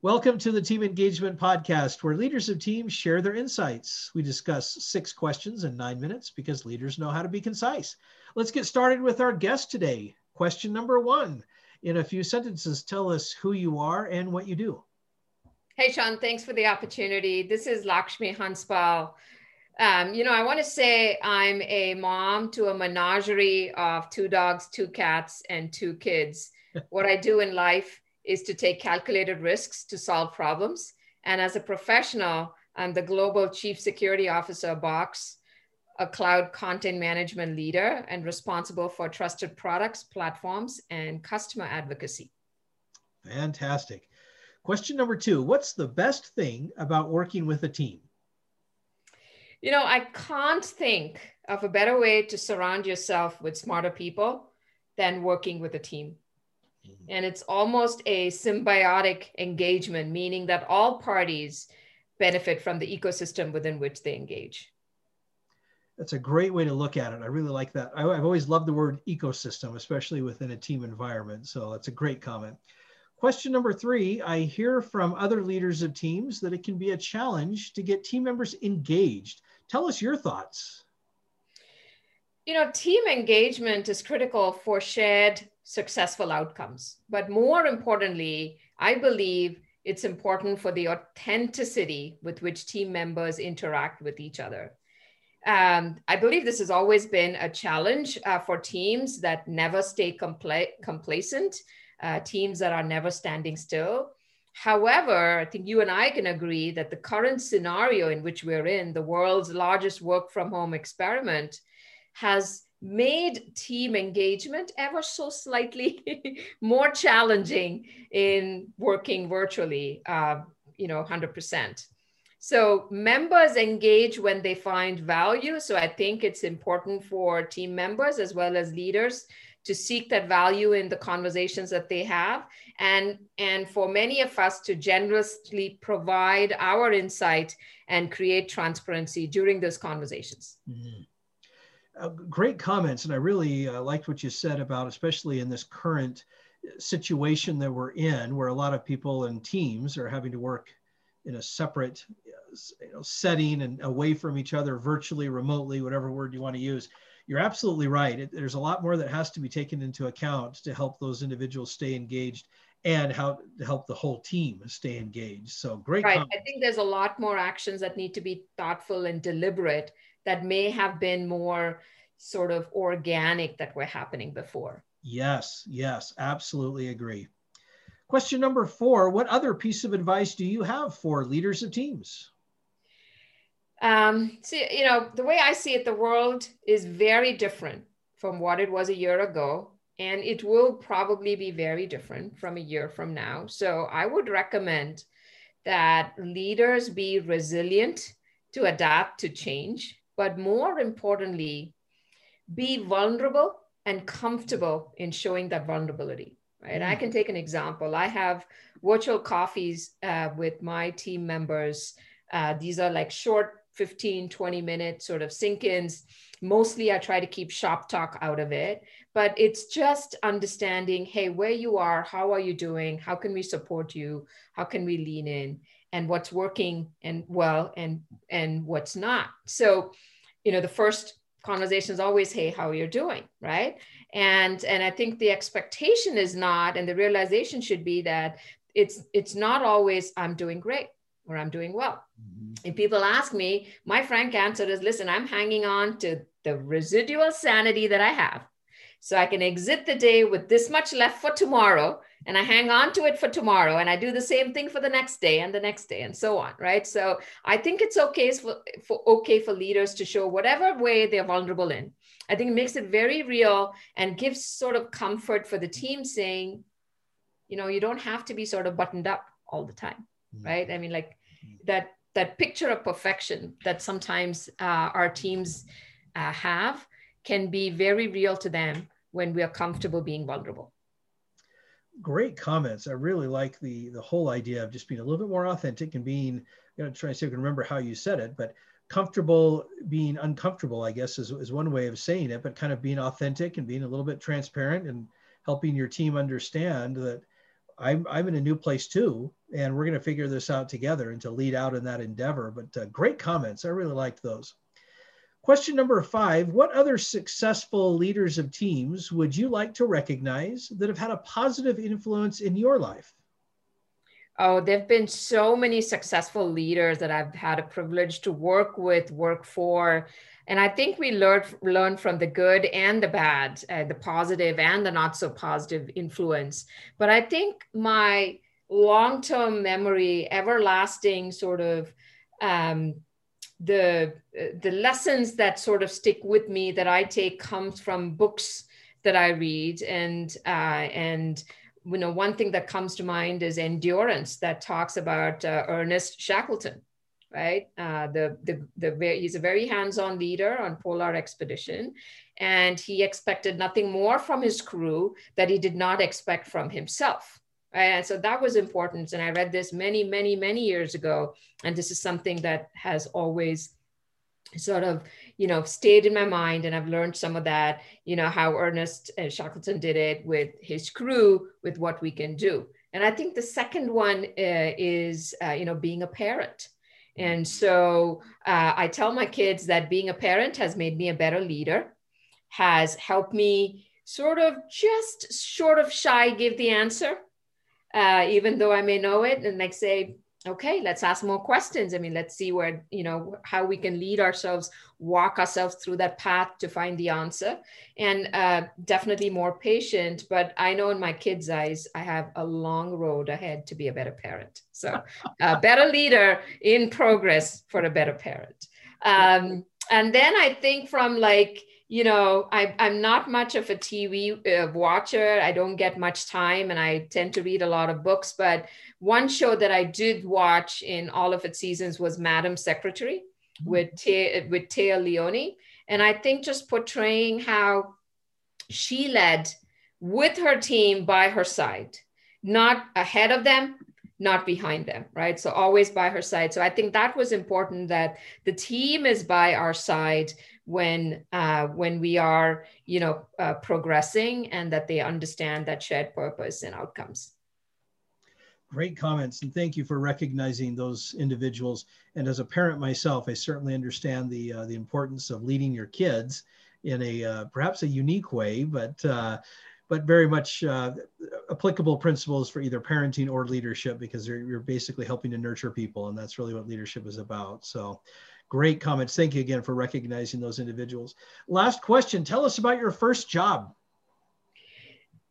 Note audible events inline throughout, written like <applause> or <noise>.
Welcome to the Team Engagement Podcast, where leaders of teams share their insights. We discuss six questions in nine minutes because leaders know how to be concise. Let's get started with our guest today. Question number one In a few sentences, tell us who you are and what you do. Hey, Sean, thanks for the opportunity. This is Lakshmi Hanspal. Um, you know, I want to say I'm a mom to a menagerie of two dogs, two cats, and two kids. <laughs> what I do in life is to take calculated risks to solve problems. And as a professional, I'm the global chief security officer of Box, a cloud content management leader and responsible for trusted products, platforms, and customer advocacy. Fantastic. Question number two What's the best thing about working with a team? You know, I can't think of a better way to surround yourself with smarter people than working with a team. And it's almost a symbiotic engagement, meaning that all parties benefit from the ecosystem within which they engage. That's a great way to look at it. I really like that. I, have always loved the word ecosystem, especially within a team environment. So that's a great comment. Question number three I hear from other leaders of teams that it can be a challenge to get team members engaged. Tell us your thoughts. You know, team engagement is critical for shared successful outcomes. But more importantly, I believe it's important for the authenticity with which team members interact with each other. Um, I believe this has always been a challenge uh, for teams that never stay compla- complacent, uh, teams that are never standing still. However, I think you and I can agree that the current scenario in which we're in, the world's largest work from home experiment, has made team engagement ever so slightly <laughs> more challenging in working virtually, uh, you know, 100%. So members engage when they find value. So I think it's important for team members as well as leaders to seek that value in the conversations that they have and and for many of us to generously provide our insight and create transparency during those conversations mm-hmm uh, great comments, and I really uh, liked what you said about, especially in this current situation that we're in, where a lot of people and teams are having to work in a separate you know, setting and away from each other, virtually, remotely, whatever word you want to use. You're absolutely right. It, there's a lot more that has to be taken into account to help those individuals stay engaged and how to help the whole team stay engaged. So great. Right. Comments. I think there's a lot more actions that need to be thoughtful and deliberate that may have been more sort of organic that were happening before. Yes, yes, absolutely agree. Question number four What other piece of advice do you have for leaders of teams? Um, see, you know, the way I see it, the world is very different from what it was a year ago, and it will probably be very different from a year from now. So I would recommend that leaders be resilient to adapt to change but more importantly, be vulnerable and comfortable in showing that vulnerability. Right. Mm. I can take an example. I have virtual coffees uh, with my team members. Uh, these are like short 15, 20 minute sort of sync ins. Mostly I try to keep shop talk out of it, but it's just understanding hey, where you are, how are you doing? How can we support you? How can we lean in? And what's working and well and and what's not. So you know the first conversation is always hey how you're doing? Right? And and i think the expectation is not and the realization should be that it's it's not always i'm doing great or i'm doing well. Mm-hmm. if people ask me my frank answer is listen i'm hanging on to the residual sanity that i have so i can exit the day with this much left for tomorrow and I hang on to it for tomorrow and I do the same thing for the next day and the next day and so on, right? So I think it's okay for, for okay for leaders to show whatever way they're vulnerable in. I think it makes it very real and gives sort of comfort for the team saying, you know, you don't have to be sort of buttoned up all the time, mm-hmm. right? I mean, like that that picture of perfection that sometimes uh, our teams uh, have can be very real to them when we are comfortable being vulnerable great comments. I really like the the whole idea of just being a little bit more authentic and being, know, trying to see if I can remember how you said it, but comfortable being uncomfortable, I guess is, is one way of saying it, but kind of being authentic and being a little bit transparent and helping your team understand that I'm, I'm in a new place too, and we're going to figure this out together and to lead out in that endeavor. But uh, great comments. I really liked those. Question number five What other successful leaders of teams would you like to recognize that have had a positive influence in your life? Oh, there have been so many successful leaders that I've had a privilege to work with, work for. And I think we learn, learn from the good and the bad, uh, the positive and the not so positive influence. But I think my long term memory, everlasting sort of um, the the lessons that sort of stick with me that I take comes from books that I read and uh, and you know, one thing that comes to mind is endurance that talks about uh, Ernest Shackleton, right? Uh, the, the, the, he's a very hands-on leader on polar expedition, and he expected nothing more from his crew that he did not expect from himself. And so that was important. And I read this many, many, many years ago. And this is something that has always sort of you know stayed in my mind and i've learned some of that you know how ernest uh, shackleton did it with his crew with what we can do and i think the second one uh, is uh, you know being a parent and so uh, i tell my kids that being a parent has made me a better leader has helped me sort of just sort of shy give the answer uh, even though i may know it and like say okay let's ask more questions. I mean let's see where you know how we can lead ourselves walk ourselves through that path to find the answer. And uh, definitely more patient but i know in my kids eyes i have a long road ahead to be a better parent. So <laughs> a better leader in progress for a better parent. Um, and then i think from like you know, I, I'm not much of a TV uh, watcher. I don't get much time and I tend to read a lot of books. But one show that I did watch in all of its seasons was Madam Secretary mm-hmm. with, T- with Téa Leoni. And I think just portraying how she led with her team by her side, not ahead of them, not behind them, right? So always by her side. So I think that was important that the team is by our side when uh, when we are you know uh, progressing and that they understand that shared purpose and outcomes great comments and thank you for recognizing those individuals and as a parent myself i certainly understand the uh, the importance of leading your kids in a uh, perhaps a unique way but uh, but very much uh, applicable principles for either parenting or leadership because you're basically helping to nurture people and that's really what leadership is about so Great comments. Thank you again for recognizing those individuals. Last question. Tell us about your first job.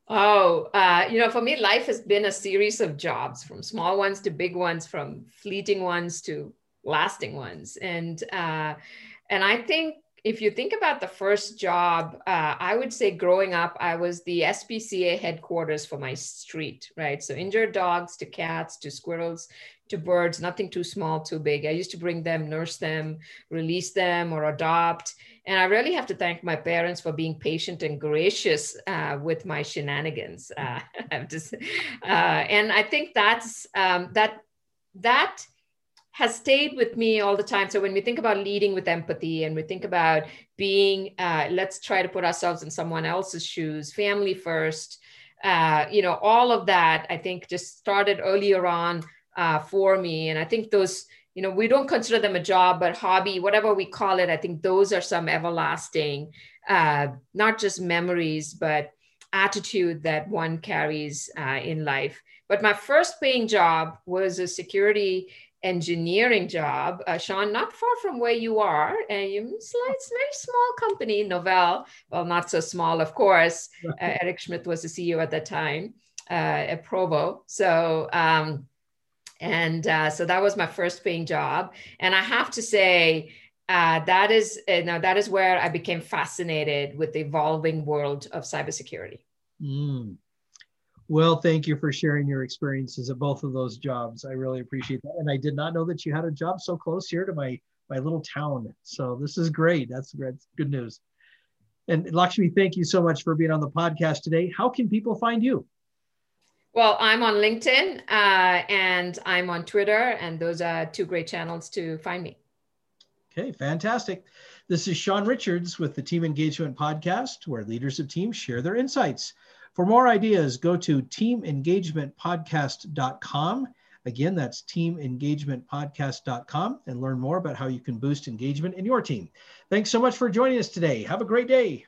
Oh, uh, you know, for me, life has been a series of jobs from small ones to big ones, from fleeting ones to lasting ones. And, uh, and I think if you think about the first job, uh, I would say growing up, I was the SPCA headquarters for my street, right? So injured dogs to cats to squirrels to birds, nothing too small, too big. I used to bring them, nurse them, release them, or adopt. And I really have to thank my parents for being patient and gracious uh, with my shenanigans. Uh, <laughs> just, uh, and I think that's um, that that has stayed with me all the time. So when we think about leading with empathy and we think about being, uh, let's try to put ourselves in someone else's shoes, family first, uh, you know, all of that, I think just started earlier on uh, for me. And I think those, you know, we don't consider them a job, but hobby, whatever we call it, I think those are some everlasting, uh, not just memories, but attitude that one carries uh, in life. But my first paying job was a security engineering job, uh, Sean, not far from where you are. And you, it's, it's a very small company, Novell. Well, not so small, of course. Uh, Eric Schmidt was the CEO at that time uh, at Provo. So, um, and uh, so that was my first paying job. And I have to say, uh, that is uh, now that is where I became fascinated with the evolving world of cybersecurity. Mm. Well, thank you for sharing your experiences at both of those jobs. I really appreciate that. And I did not know that you had a job so close here to my my little town. So this is great. That's, that's good news. And Lakshmi, thank you so much for being on the podcast today. How can people find you? Well, I'm on LinkedIn uh, and I'm on Twitter, and those are two great channels to find me. Okay, fantastic. This is Sean Richards with the Team Engagement Podcast, where leaders of teams share their insights. For more ideas, go to teamengagementpodcast.com. Again, that's teamengagementpodcast.com and learn more about how you can boost engagement in your team. Thanks so much for joining us today. Have a great day.